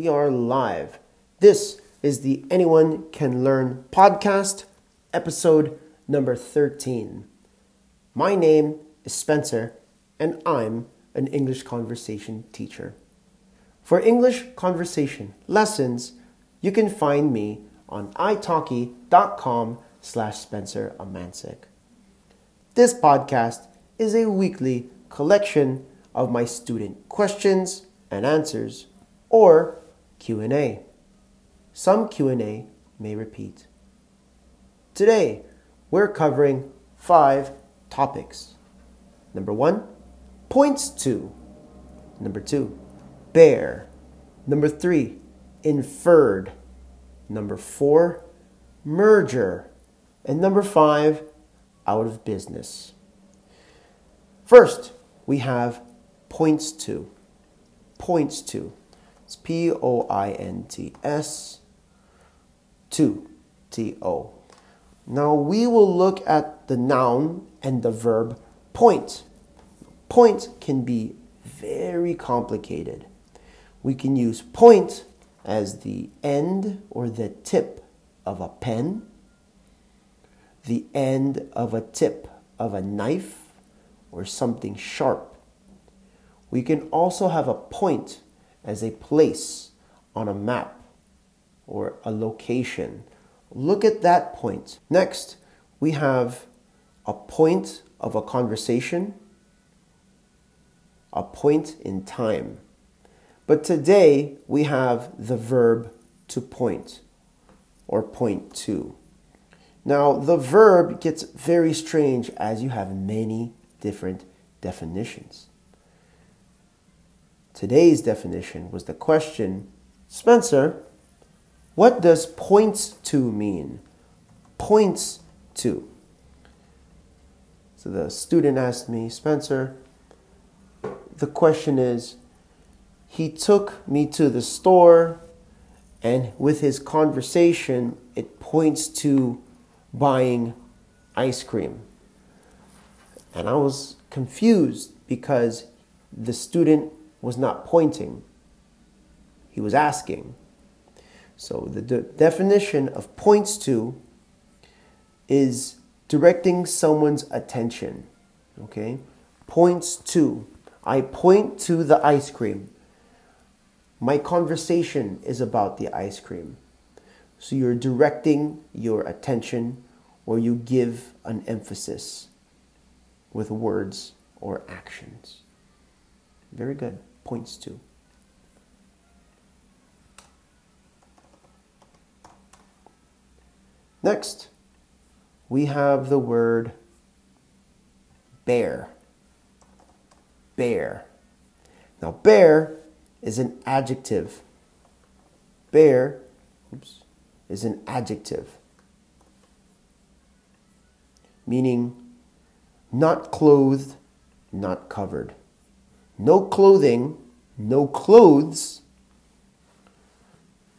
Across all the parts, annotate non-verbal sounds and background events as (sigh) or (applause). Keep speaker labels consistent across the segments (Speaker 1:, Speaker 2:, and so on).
Speaker 1: we are live. This is the Anyone Can Learn podcast, episode number 13. My name is Spencer, and I'm an English conversation teacher. For English conversation lessons, you can find me on italki.com slash Spencer Amansick. This podcast is a weekly collection of my student questions and answers or Q&A. Some Q&A may repeat. Today, we're covering 5 topics. Number 1, points to. Number 2, bare. Number 3, inferred. Number 4, merger. And number 5, out of business. First, we have points to. Points to. It's P O I N T S 2 T O. Now we will look at the noun and the verb point. Point can be very complicated. We can use point as the end or the tip of a pen, the end of a tip of a knife or something sharp. We can also have a point as a place on a map or a location. Look at that point. Next, we have a point of a conversation, a point in time. But today we have the verb to point or point to. Now, the verb gets very strange as you have many different definitions. Today's definition was the question Spencer, what does points to mean? Points to. So the student asked me, Spencer, the question is, he took me to the store, and with his conversation, it points to buying ice cream. And I was confused because the student was not pointing, he was asking. So the de- definition of points to is directing someone's attention. Okay? Points to. I point to the ice cream. My conversation is about the ice cream. So you're directing your attention or you give an emphasis with words or actions. Very good. Points to. Next, we have the word bare. Bare. Now, bare is an adjective. Bare oops, is an adjective, meaning not clothed, not covered. No clothing, no clothes,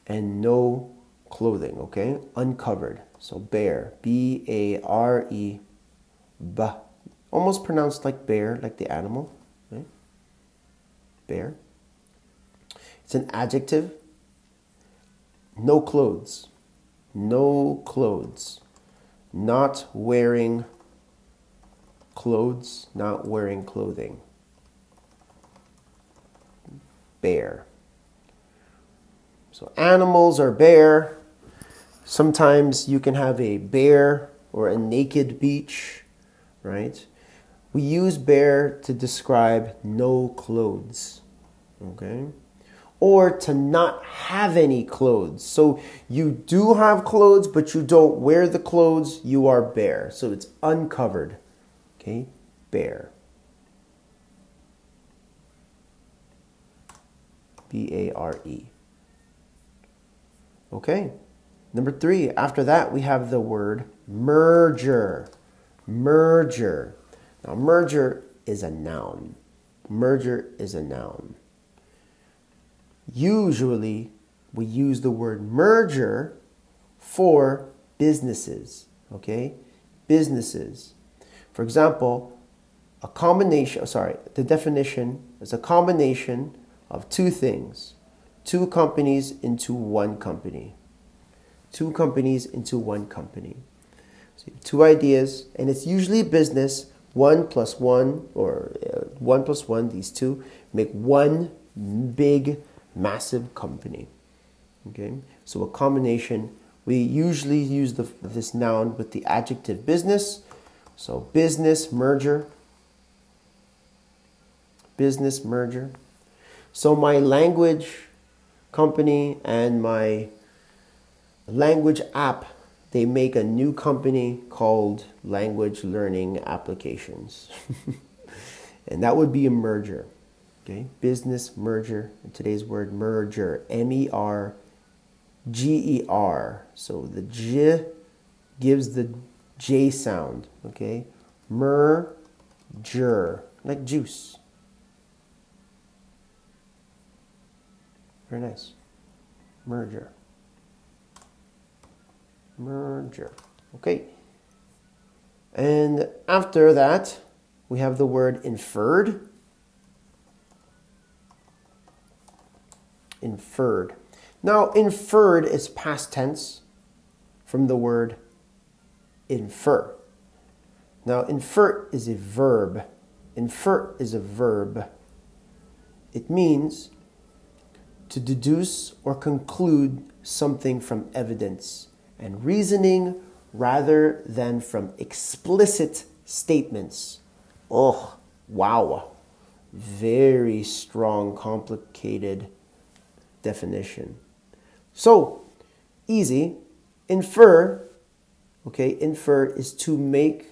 Speaker 1: and no clothing, okay? Uncovered. So bare, B A R E, B. Almost pronounced like bear, like the animal, right? Bear. It's an adjective. No clothes. No clothes. Not wearing clothes, not wearing clothing. Bare. So animals are bare. Sometimes you can have a bare or a naked beach, right? We use bare to describe no clothes, okay? Or to not have any clothes. So you do have clothes, but you don't wear the clothes, you are bare. So it's uncovered. Okay, bare. B A R E. Okay, number three, after that we have the word merger. Merger. Now, merger is a noun. Merger is a noun. Usually, we use the word merger for businesses. Okay? Businesses. For example, a combination, sorry, the definition is a combination of two things two companies into one company. Two companies into one company. So two ideas, and it's usually business. One plus one, or uh, one plus one, these two make one big, massive company. Okay, so a combination. We usually use the, this noun with the adjective business. So business merger. Business merger. So my language company and my language app, they make a new company called Language Learning Applications. (laughs) and that would be a merger. Okay, business merger. in today's word merger, M E R G E R. So the J gives the J sound. Okay, merger, like juice. Very nice. Merger. Merger. Okay. And after that, we have the word inferred. Inferred. Now, inferred is past tense from the word infer. Now, infer is a verb. Infer is a verb. It means to deduce or conclude something from evidence and reasoning rather than from explicit statements. Oh, wow. Very strong, complicated definition. So, easy. Infer, okay, infer is to make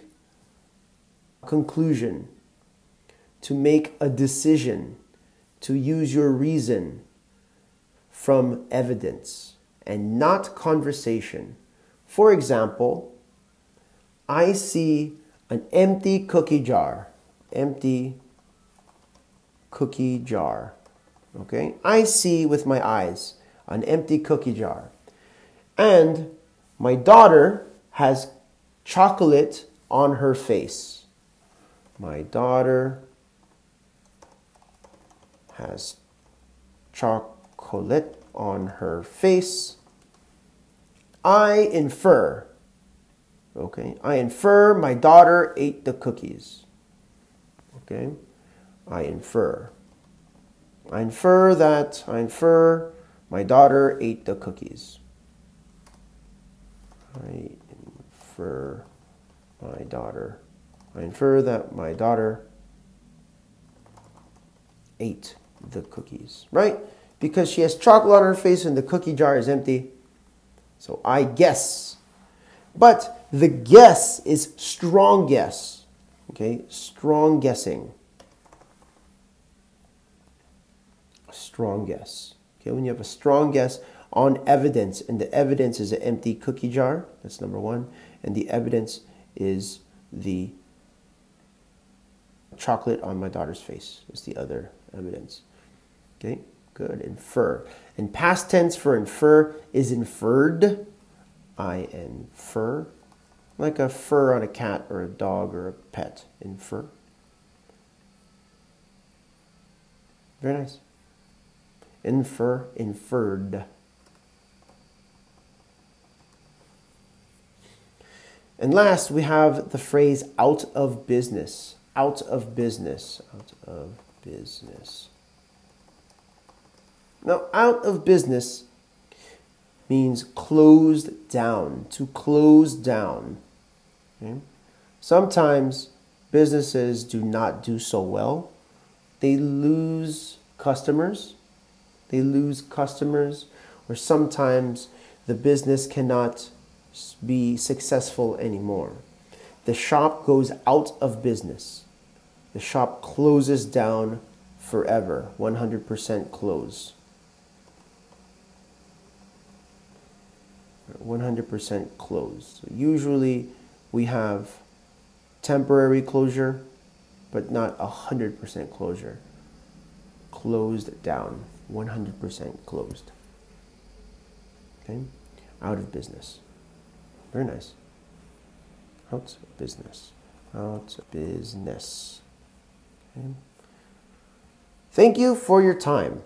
Speaker 1: a conclusion, to make a decision, to use your reason from evidence and not conversation. For example, I see an empty cookie jar. Empty cookie jar. Okay? I see with my eyes an empty cookie jar. And my daughter has chocolate on her face. My daughter has chocolate on her face. I infer, okay, I infer my daughter ate the cookies. Okay, I infer. I infer that, I infer my daughter ate the cookies. I infer my daughter. I infer that my daughter ate the cookies, right? Because she has chocolate on her face and the cookie jar is empty. So I guess. But the guess is strong guess. Okay, strong guessing. Strong guess. Okay, when you have a strong guess on evidence, and the evidence is an empty cookie jar, that's number one, and the evidence is the chocolate on my daughter's face, is the other evidence. Okay, good. Infer. And past tense for infer is inferred. I infer. Like a fur on a cat or a dog or a pet. Infer. Very nice infer, inferred. And last, we have the phrase out of business. Out of business. Out of business. Now, out of business means closed down, to close down. Okay? Sometimes businesses do not do so well, they lose customers they lose customers, or sometimes the business cannot be successful anymore. The shop goes out of business. The shop closes down forever, 100% close. 100% closed. So usually we have temporary closure, but not 100% closure. Closed down. 100% closed. Okay? Out of business. Very nice. Out of business. Out of business. Okay? Thank you for your time.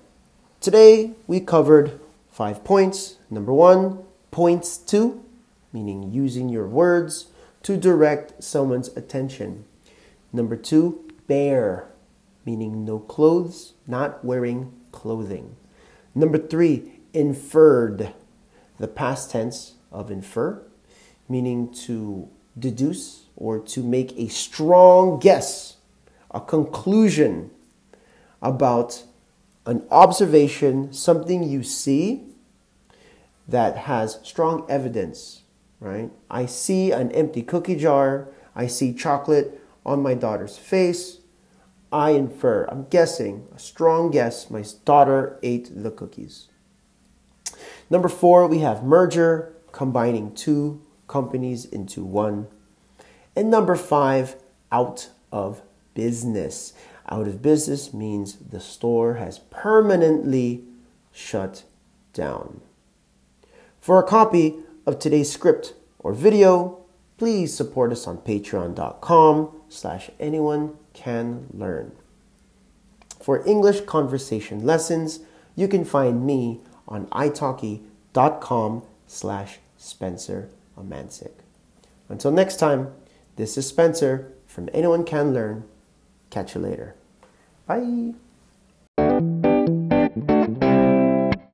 Speaker 1: Today we covered five points. Number one, points to, meaning using your words to direct someone's attention. Number two, bare, meaning no clothes, not wearing clothing. Number three, inferred, the past tense of infer, meaning to deduce or to make a strong guess, a conclusion about an observation, something you see that has strong evidence, right? I see an empty cookie jar, I see chocolate on my daughter's face. I infer, I'm guessing, a strong guess, my daughter ate the cookies. Number four, we have merger, combining two companies into one. And number five, out of business. Out of business means the store has permanently shut down. For a copy of today's script or video, please support us on patreon.com slash anyone can learn. For English conversation lessons, you can find me on italki.com slash Spencer Amansick. Until next time, this is Spencer from Anyone Can Learn. Catch you later. Bye.